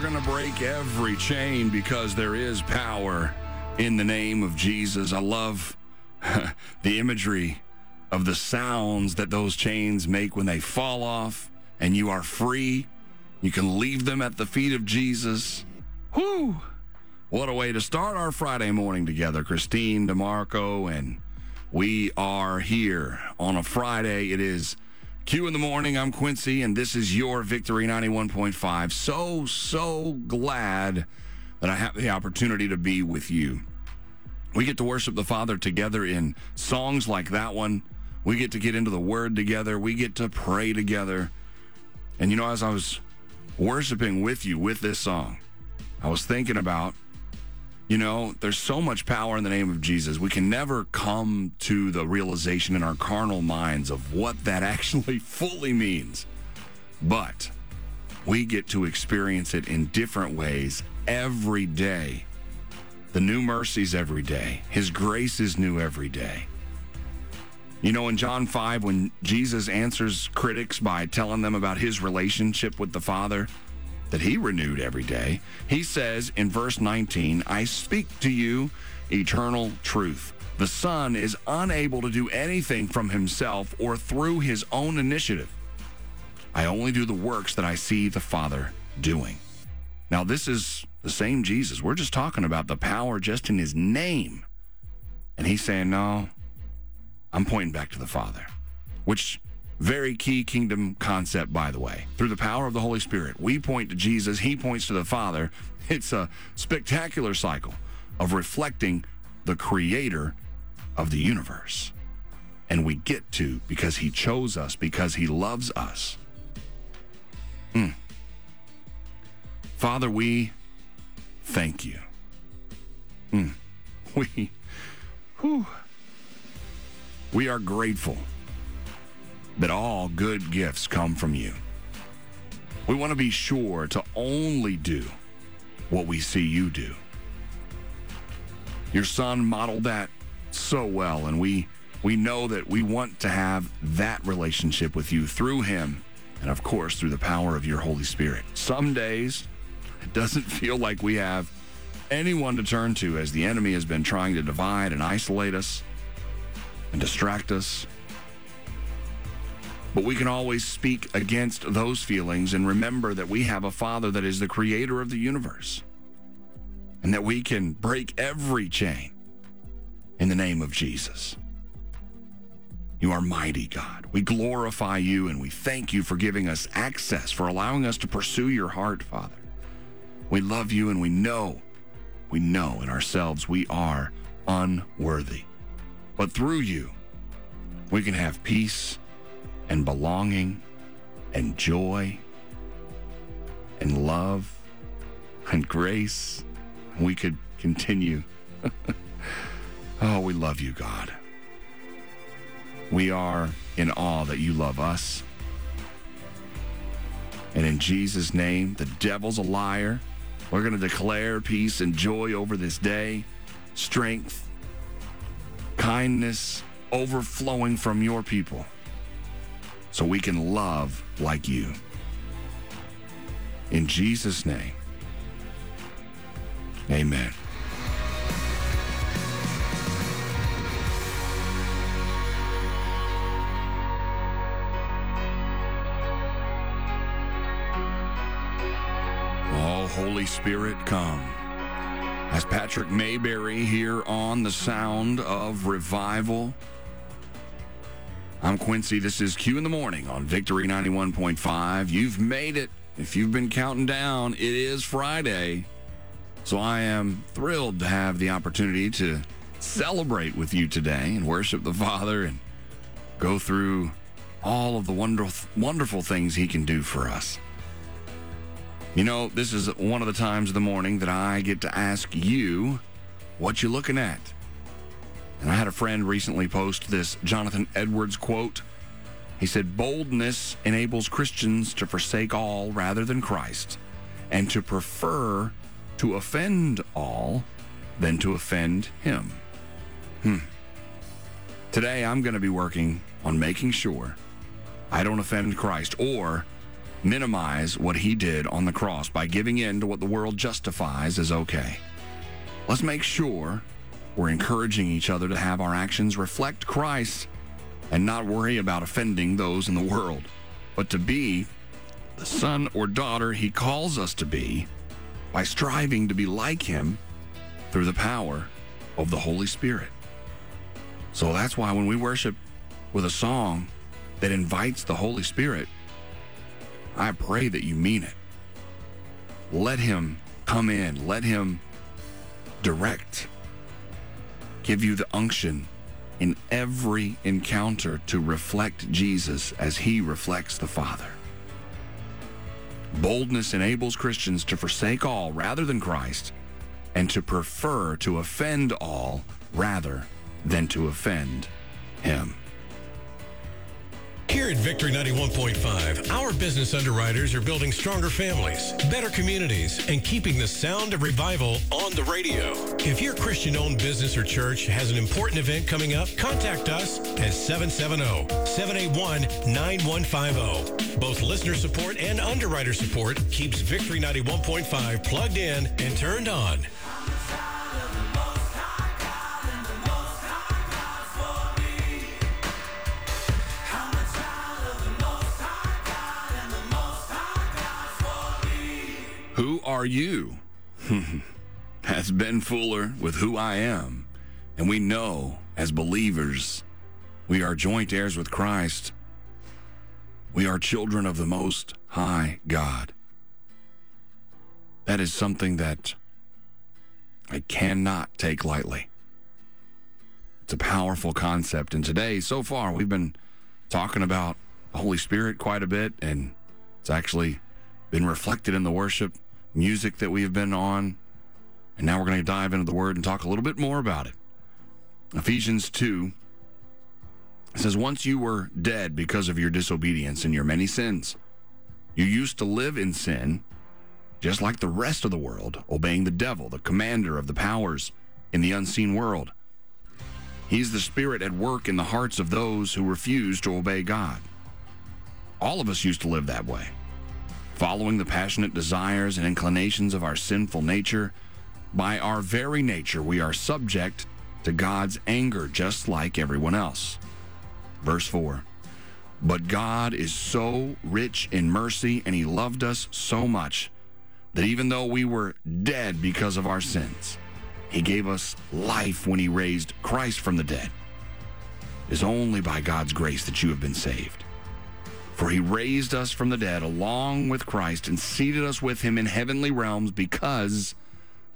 we're going to break every chain because there is power in the name of Jesus. I love the imagery of the sounds that those chains make when they fall off and you are free. You can leave them at the feet of Jesus. Whew! What a way to start our Friday morning together, Christine DeMarco, and we are here on a Friday. It is Q in the morning. I'm Quincy, and this is your Victory 91.5. So, so glad that I have the opportunity to be with you. We get to worship the Father together in songs like that one. We get to get into the Word together. We get to pray together. And you know, as I was worshiping with you with this song, I was thinking about, you know, there's so much power in the name of Jesus. We can never come to the realization in our carnal minds of what that actually fully means. But we get to experience it in different ways every day. The new mercies every day. His grace is new every day. You know, in John 5, when Jesus answers critics by telling them about his relationship with the Father that he renewed every day, he says in verse 19, I speak to you eternal truth. The Son is unable to do anything from himself or through his own initiative. I only do the works that I see the Father doing. Now, this is the same Jesus. We're just talking about the power just in his name. And he's saying, No, I'm pointing back to the Father, which very key kingdom concept, by the way. Through the power of the Holy Spirit, we point to Jesus, he points to the Father. It's a spectacular cycle of reflecting the creator of the universe. And we get to because he chose us, because he loves us. Mm. Father, we thank you. Mm. We, whew, we are grateful that all good gifts come from you. We want to be sure to only do what we see you do. Your son modeled that so well, and we we know that we want to have that relationship with you through him, and of course through the power of your Holy Spirit. Some days it doesn't feel like we have anyone to turn to as the enemy has been trying to divide and isolate us and distract us. But we can always speak against those feelings and remember that we have a Father that is the creator of the universe and that we can break every chain in the name of Jesus. You are mighty, God. We glorify you and we thank you for giving us access, for allowing us to pursue your heart, Father. We love you and we know, we know in ourselves we are unworthy. But through you, we can have peace and belonging and joy and love and grace. We could continue. oh, we love you, God. We are in awe that you love us. And in Jesus' name, the devil's a liar. We're going to declare peace and joy over this day, strength, kindness overflowing from your people so we can love like you. In Jesus' name, amen. Oh, Holy Spirit, come. As Patrick Mayberry here on the sound of revival. I'm Quincy. This is Q in the morning on Victory 91.5. You've made it. If you've been counting down, it is Friday. So I am thrilled to have the opportunity to celebrate with you today and worship the Father and go through all of the wonderful, wonderful things He can do for us. You know, this is one of the times of the morning that I get to ask you what you're looking at. And I had a friend recently post this Jonathan Edwards quote. He said, Boldness enables Christians to forsake all rather than Christ, and to prefer to offend all than to offend him. Hmm. Today, I'm going to be working on making sure I don't offend Christ or minimize what he did on the cross by giving in to what the world justifies as okay. Let's make sure we're encouraging each other to have our actions reflect Christ and not worry about offending those in the world, but to be the son or daughter he calls us to be by striving to be like him through the power of the Holy Spirit. So that's why when we worship with a song that invites the Holy Spirit, I pray that you mean it. Let him come in, let him direct, give you the unction in every encounter to reflect Jesus as he reflects the Father. Boldness enables Christians to forsake all rather than Christ and to prefer to offend all rather than to offend him. Here at Victory 91.5, our business underwriters are building stronger families, better communities, and keeping the sound of revival on the radio. If your Christian owned business or church has an important event coming up, contact us at 770 781 9150. Both listener support and underwriter support keeps Victory 91.5 plugged in and turned on. Are you? That's Ben Fuller with Who I Am. And we know as believers, we are joint heirs with Christ. We are children of the Most High God. That is something that I cannot take lightly. It's a powerful concept. And today, so far, we've been talking about the Holy Spirit quite a bit, and it's actually been reflected in the worship music that we have been on. And now we're going to dive into the word and talk a little bit more about it. Ephesians 2 says, Once you were dead because of your disobedience and your many sins, you used to live in sin, just like the rest of the world, obeying the devil, the commander of the powers in the unseen world. He's the spirit at work in the hearts of those who refuse to obey God. All of us used to live that way following the passionate desires and inclinations of our sinful nature. By our very nature, we are subject to God's anger just like everyone else. Verse 4 But God is so rich in mercy, and He loved us so much that even though we were dead because of our sins, He gave us life when He raised Christ from the dead. It is only by God's grace that you have been saved. For he raised us from the dead along with Christ and seated us with him in heavenly realms because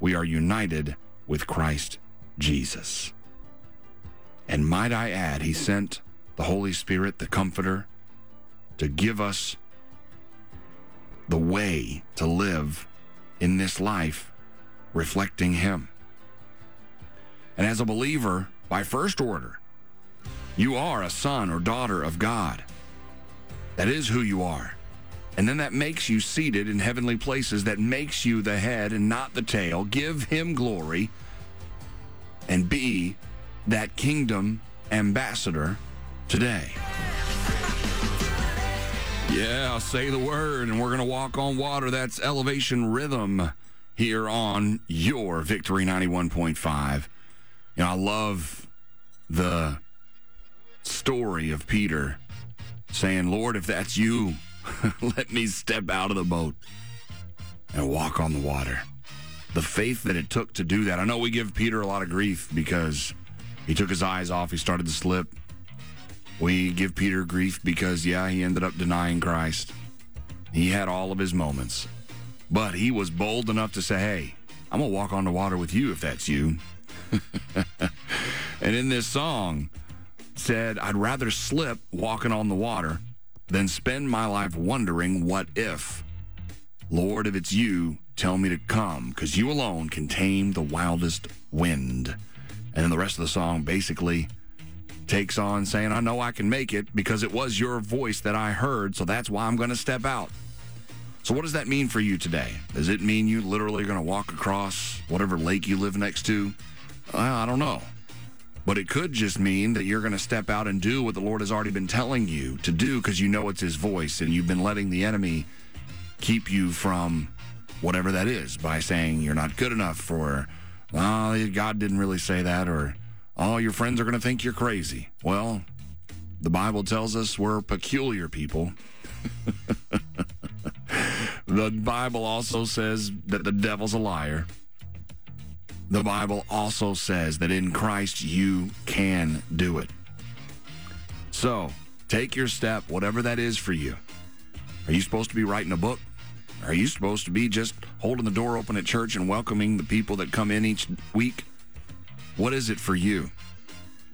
we are united with Christ Jesus. And might I add, he sent the Holy Spirit, the Comforter, to give us the way to live in this life reflecting him. And as a believer, by first order, you are a son or daughter of God. That is who you are. And then that makes you seated in heavenly places, that makes you the head and not the tail. Give him glory and be that kingdom ambassador today. Yeah, say the word, and we're going to walk on water. That's elevation rhythm here on your Victory 91.5. You know, I love the story of Peter saying, Lord, if that's you, let me step out of the boat and walk on the water. The faith that it took to do that. I know we give Peter a lot of grief because he took his eyes off, he started to slip. We give Peter grief because, yeah, he ended up denying Christ. He had all of his moments. But he was bold enough to say, hey, I'm going to walk on the water with you if that's you. and in this song, said, I'd rather slip walking on the water than spend my life wondering what if. Lord, if it's you, tell me to come, because you alone can tame the wildest wind. And then the rest of the song basically takes on saying, I know I can make it because it was your voice that I heard, so that's why I'm going to step out. So, what does that mean for you today? Does it mean you literally are going to walk across whatever lake you live next to? Well, I don't know. But it could just mean that you're going to step out and do what the Lord has already been telling you to do because you know it's His voice and you've been letting the enemy keep you from whatever that is by saying you're not good enough for, oh, God didn't really say that, or, oh, your friends are going to think you're crazy. Well, the Bible tells us we're peculiar people. the Bible also says that the devil's a liar. The Bible also says that in Christ you can do it. So take your step, whatever that is for you. Are you supposed to be writing a book? Are you supposed to be just holding the door open at church and welcoming the people that come in each week? What is it for you?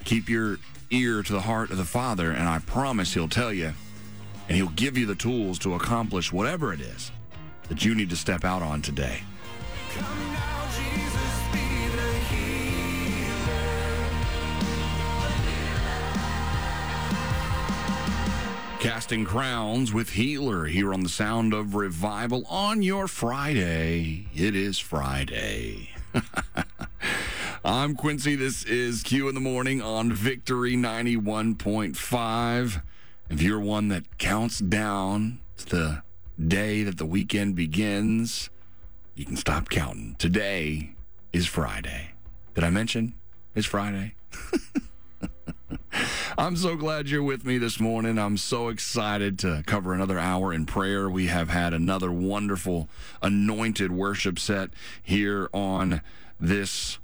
Keep your ear to the heart of the Father, and I promise He'll tell you, and He'll give you the tools to accomplish whatever it is that you need to step out on today. Casting Crowns with Healer here on the Sound of Revival on your Friday. It is Friday. I'm Quincy. This is Q in the Morning on Victory 91.5. If you're one that counts down to the day that the weekend begins, you can stop counting. Today is Friday. Did I mention it's Friday? I'm so glad you're with me this morning. I'm so excited to cover another hour in prayer. We have had another wonderful anointed worship set here on this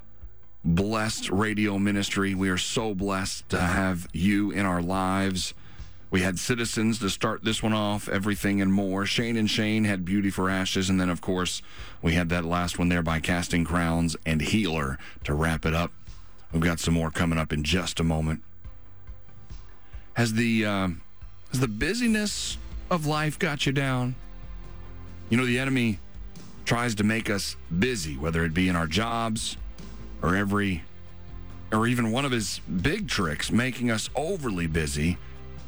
blessed radio ministry. We are so blessed to have you in our lives. We had Citizens to start this one off, everything and more. Shane and Shane had Beauty for Ashes. And then, of course, we had that last one there by Casting Crowns and Healer to wrap it up. We've got some more coming up in just a moment. Has the uh, has the busyness of life got you down? You know, the enemy tries to make us busy, whether it be in our jobs or every or even one of his big tricks, making us overly busy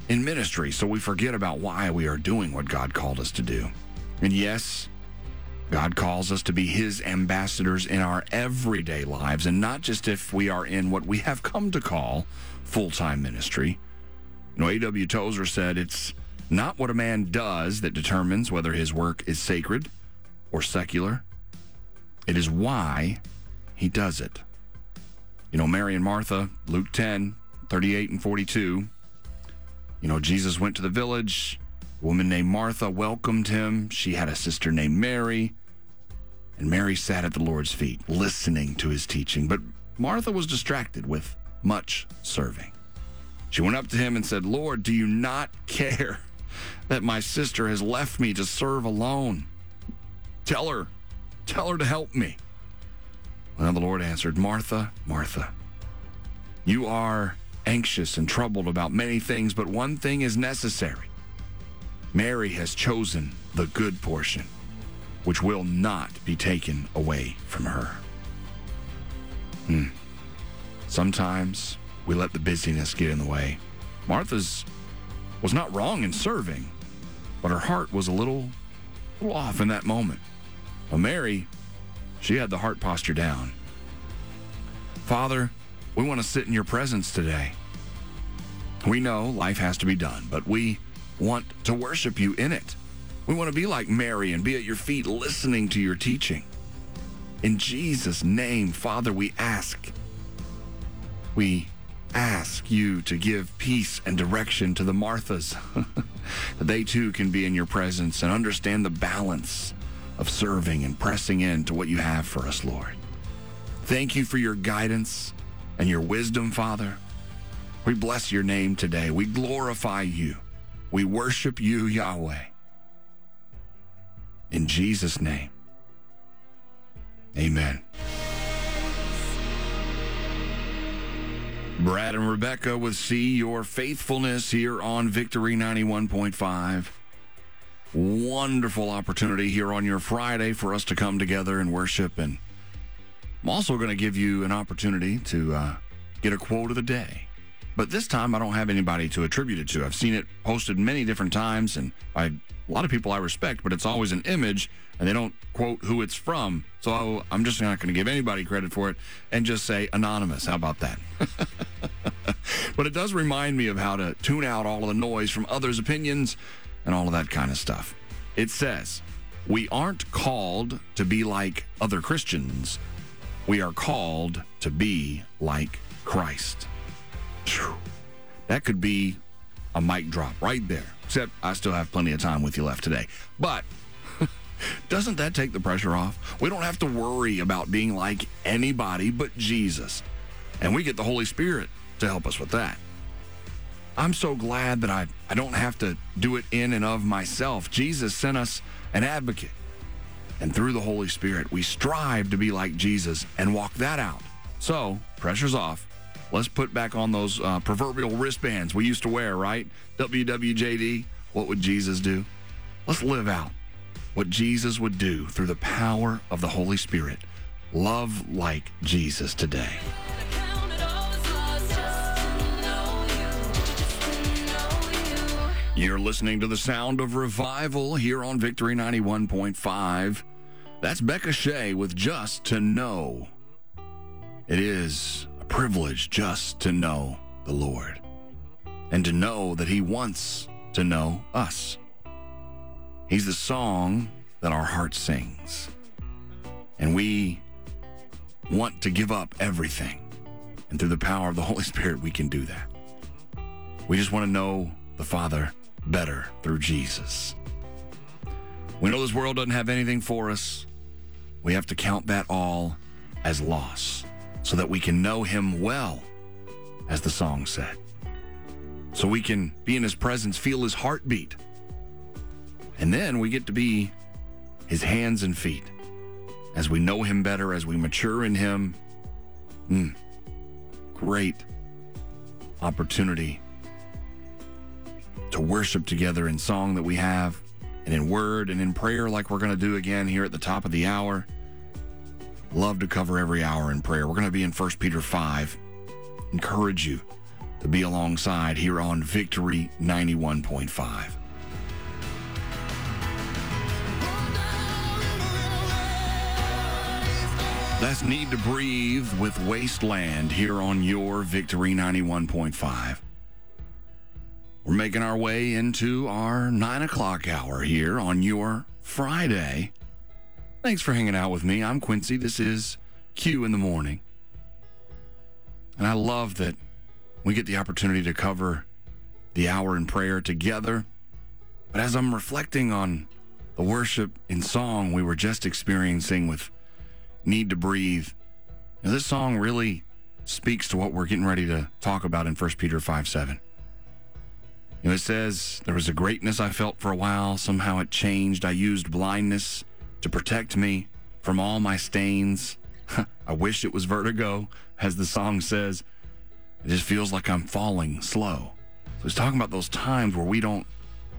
in ministry, so we forget about why we are doing what God called us to do. And yes, God calls us to be his ambassadors in our everyday lives, and not just if we are in what we have come to call full time ministry. You know, A.W. Tozer said it's not what a man does that determines whether his work is sacred or secular, it is why he does it. You know, Mary and Martha, Luke 10, 38 and 42. You know, Jesus went to the village. A woman named Martha welcomed him. She had a sister named Mary. And Mary sat at the Lord's feet, listening to his teaching. But Martha was distracted with much serving. She went up to him and said, Lord, do you not care that my sister has left me to serve alone? Tell her, tell her to help me. Well, the Lord answered, Martha, Martha, you are anxious and troubled about many things, but one thing is necessary. Mary has chosen the good portion, which will not be taken away from her. Hmm. Sometimes we let the busyness get in the way. Martha's was not wrong in serving, but her heart was a little, little off in that moment. Well, Mary, she had the heart posture down. Father, we want to sit in your presence today. We know life has to be done, but we want to worship you in it. We want to be like Mary and be at your feet listening to your teaching. In Jesus' name, Father, we ask. We ask you to give peace and direction to the Marthas, that they too can be in your presence and understand the balance of serving and pressing in to what you have for us, Lord. Thank you for your guidance and your wisdom, Father. We bless your name today. We glorify you. We worship you, Yahweh. In Jesus' name, amen. Brad and Rebecca with See Your Faithfulness here on Victory 91.5. Wonderful opportunity here on your Friday for us to come together and worship. And I'm also going to give you an opportunity to uh, get a quote of the day. But this time I don't have anybody to attribute it to. I've seen it posted many different times and by a lot of people I respect, but it's always an image and they don't quote who it's from. So I'm just not going to give anybody credit for it and just say anonymous. How about that? but it does remind me of how to tune out all of the noise from others' opinions and all of that kind of stuff. It says, We aren't called to be like other Christians, we are called to be like Christ. Whew. That could be a mic drop right there. Except I still have plenty of time with you left today. But doesn't that take the pressure off? We don't have to worry about being like anybody but Jesus. And we get the Holy Spirit to help us with that. I'm so glad that I, I don't have to do it in and of myself. Jesus sent us an advocate. And through the Holy Spirit, we strive to be like Jesus and walk that out. So, pressure's off. Let's put back on those uh, proverbial wristbands we used to wear, right? WWJD, what would Jesus do? Let's live out what Jesus would do through the power of the Holy Spirit. Love like Jesus today. You're listening to the sound of revival here on Victory 91.5. That's Becca Shea with Just to Know. It is privilege just to know the Lord and to know that He wants to know us. He's the song that our heart sings. And we want to give up everything. And through the power of the Holy Spirit, we can do that. We just want to know the Father better through Jesus. We know this world doesn't have anything for us. We have to count that all as loss so that we can know Him well, as the song said. So we can be in His presence, feel His heartbeat. And then we get to be His hands and feet as we know Him better, as we mature in Him. Mm, great opportunity to worship together in song that we have, and in word and in prayer, like we're going to do again here at the top of the hour. Love to cover every hour in prayer. We're going to be in 1 Peter 5. Encourage you to be alongside here on Victory 91.5. That's Need to Breathe with Wasteland here on your Victory 91.5. We're making our way into our nine o'clock hour here on your Friday. Thanks for hanging out with me. I'm Quincy. This is Q in the morning. And I love that we get the opportunity to cover the hour in prayer together. But as I'm reflecting on the worship in song we were just experiencing with Need to Breathe, this song really speaks to what we're getting ready to talk about in 1 Peter 5 7. You know, it says, There was a greatness I felt for a while. Somehow it changed. I used blindness to protect me from all my stains. I wish it was vertigo, as the song says. It just feels like I'm falling slow. So he's talking about those times where we don't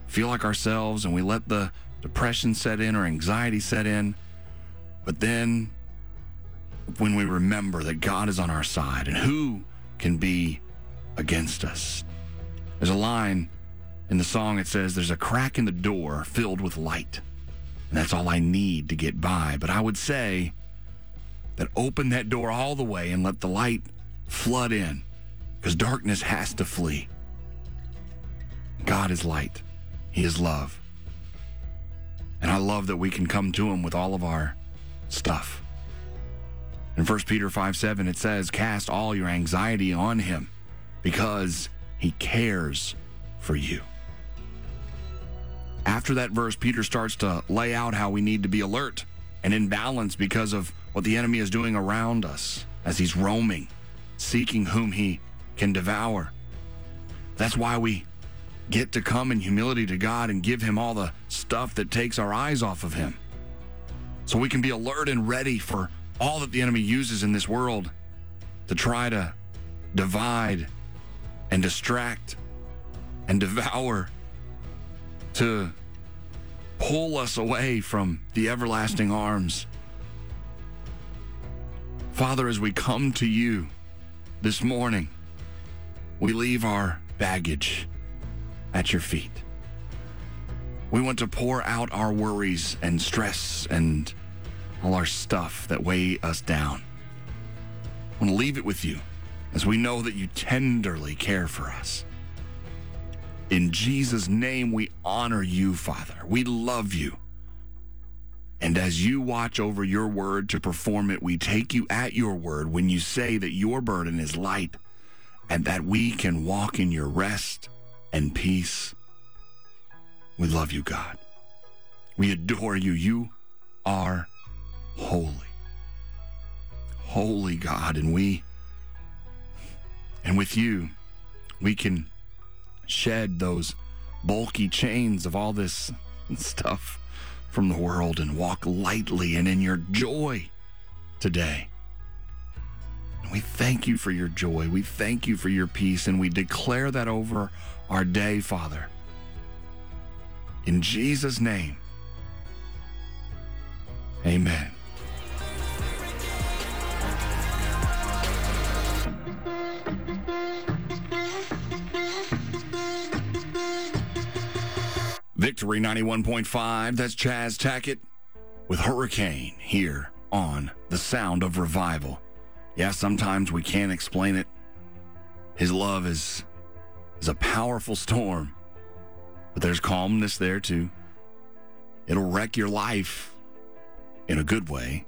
feel like ourselves and we let the depression set in or anxiety set in. But then when we remember that God is on our side and who can be against us? There's a line in the song it says, There's a crack in the door filled with light. And that's all I need to get by. But I would say that open that door all the way and let the light flood in because darkness has to flee. God is light, He is love. And I love that we can come to Him with all of our stuff. In 1 Peter 5 7, it says, Cast all your anxiety on Him because He cares for you. After that verse, Peter starts to lay out how we need to be alert and in balance because of what the enemy is doing around us as he's roaming, seeking whom he can devour. That's why we get to come in humility to God and give him all the stuff that takes our eyes off of him. So we can be alert and ready for all that the enemy uses in this world to try to divide and distract and devour, to pull us away from the everlasting arms. Father, as we come to you this morning, we leave our baggage at your feet. We want to pour out our worries and stress and all our stuff that weigh us down. I want to leave it with you as we know that you tenderly care for us. In Jesus' name, we honor you, Father. We love you. And as you watch over your word to perform it, we take you at your word when you say that your burden is light and that we can walk in your rest and peace. We love you, God. We adore you. You are holy. Holy God. And we, and with you, we can shed those bulky chains of all this stuff from the world and walk lightly and in your joy today. And we thank you for your joy. We thank you for your peace, and we declare that over our day, Father. In Jesus' name, amen. Victory 91.5, that's Chaz Tackett with Hurricane here on The Sound of Revival. Yeah, sometimes we can't explain it. His love is, is a powerful storm, but there's calmness there too. It'll wreck your life in a good way.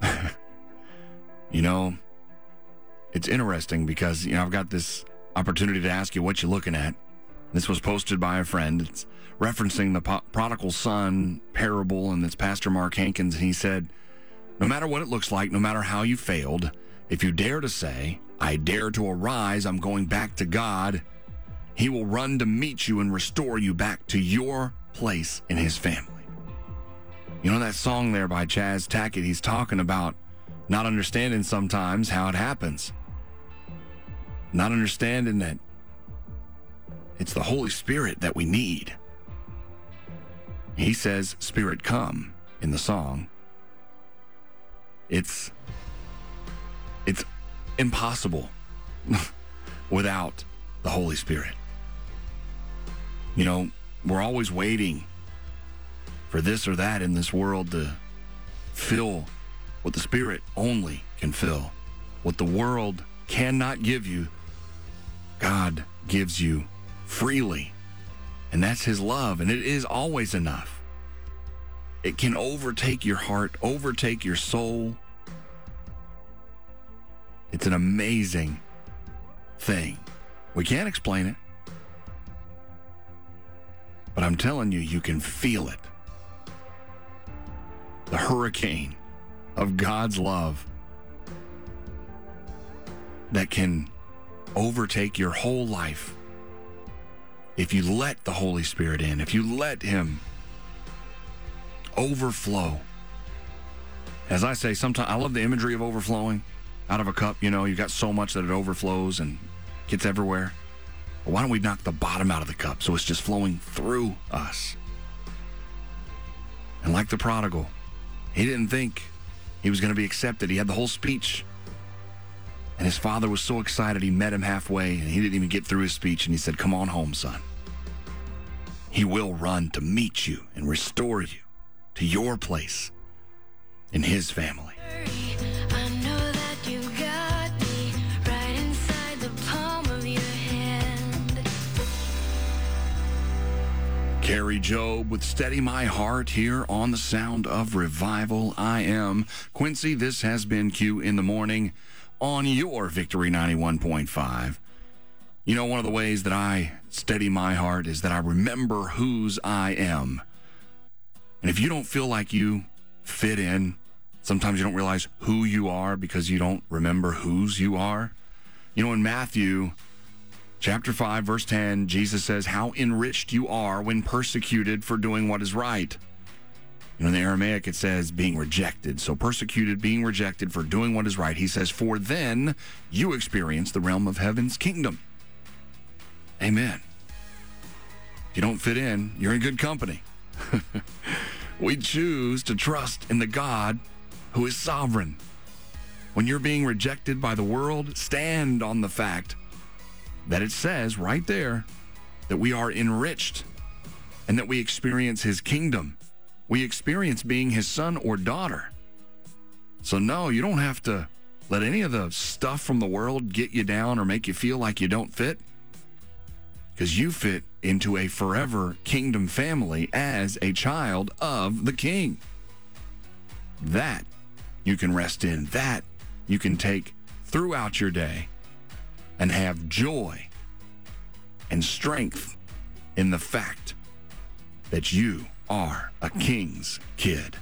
you know, it's interesting because, you know, I've got this opportunity to ask you what you're looking at. This was posted by a friend. It's referencing the prodigal son parable, and it's Pastor Mark Hankins. And he said, No matter what it looks like, no matter how you failed, if you dare to say, I dare to arise, I'm going back to God, he will run to meet you and restore you back to your place in his family. You know that song there by Chaz Tackett? He's talking about not understanding sometimes how it happens, not understanding that it's the Holy Spirit that we need. He says, Spirit, come in the song. It's it's impossible without the Holy Spirit. You know, we're always waiting for this or that in this world to fill what the Spirit only can fill. What the world cannot give you, God gives you freely. And that's his love, and it is always enough. It can overtake your heart, overtake your soul. It's an amazing thing. We can't explain it. But I'm telling you, you can feel it. The hurricane of God's love that can overtake your whole life if you let the Holy Spirit in, if you let Him overflow. As I say, sometimes I love the imagery of overflowing out of a cup. You know, you got so much that it overflows and gets everywhere. But why don't we knock the bottom out of the cup so it's just flowing through us? And like the prodigal, he didn't think he was going to be accepted. He had the whole speech. And his father was so excited, he met him halfway, and he didn't even get through his speech. And he said, Come on home, son. He will run to meet you and restore you to your place in his family. I know that you got me right inside the palm of your hand. Kari Jobe with Steady My Heart here on the Sound of Revival. I am Quincy. This has been Q in the Morning on your Victory 91.5. You know, one of the ways that I steady my heart is that I remember whose I am. And if you don't feel like you fit in, sometimes you don't realize who you are because you don't remember whose you are. You know, in Matthew chapter 5, verse 10, Jesus says, How enriched you are when persecuted for doing what is right. Know, in the Aramaic, it says being rejected. So persecuted, being rejected for doing what is right. He says, For then you experience the realm of heaven's kingdom. Amen. If you don't fit in, you're in good company. we choose to trust in the God who is sovereign. When you're being rejected by the world, stand on the fact that it says right there that we are enriched and that we experience his kingdom. We experience being his son or daughter. So, no, you don't have to let any of the stuff from the world get you down or make you feel like you don't fit because you fit into a forever kingdom family as a child of the king. That you can rest in, that you can take throughout your day and have joy and strength in the fact that you are a king's kid.